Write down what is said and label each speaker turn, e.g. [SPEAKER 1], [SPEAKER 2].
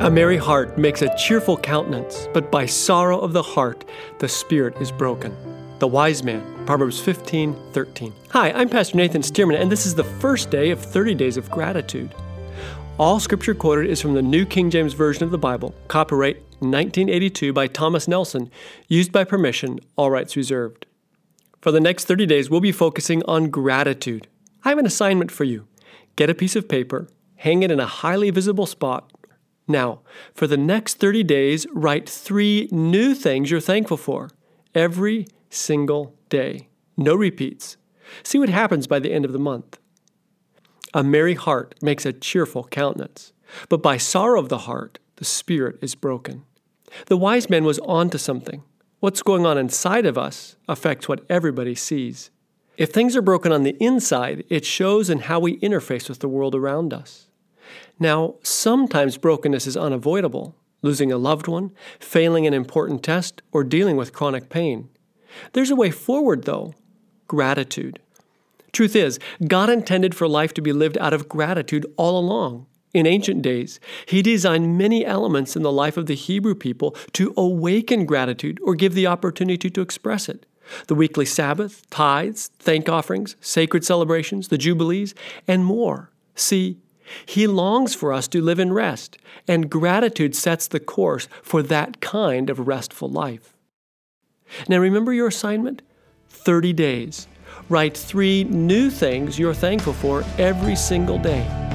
[SPEAKER 1] A merry heart makes a cheerful countenance, but by sorrow of the heart the spirit is broken. The Wise Man, Proverbs 15 13. Hi, I'm Pastor Nathan Stearman, and this is the first day of 30 Days of Gratitude. All scripture quoted is from the New King James Version of the Bible, copyright 1982 by Thomas Nelson, used by permission, all rights reserved. For the next 30 days, we'll be focusing on gratitude. I have an assignment for you. Get a piece of paper, hang it in a highly visible spot. Now, for the next 30 days, write three new things you're thankful for every single day. No repeats. See what happens by the end of the month. A merry heart makes a cheerful countenance, but by sorrow of the heart, the spirit is broken. The wise man was on to something. What's going on inside of us affects what everybody sees. If things are broken on the inside, it shows in how we interface with the world around us. Now, sometimes brokenness is unavoidable losing a loved one, failing an important test, or dealing with chronic pain. There's a way forward, though gratitude. Truth is, God intended for life to be lived out of gratitude all along. In ancient days, He designed many elements in the life of the Hebrew people to awaken gratitude or give the opportunity to express it. The weekly Sabbath, tithes, thank offerings, sacred celebrations, the Jubilees, and more. See, He longs for us to live in rest, and gratitude sets the course for that kind of restful life. Now remember your assignment? 30 days. Write three new things you're thankful for every single day.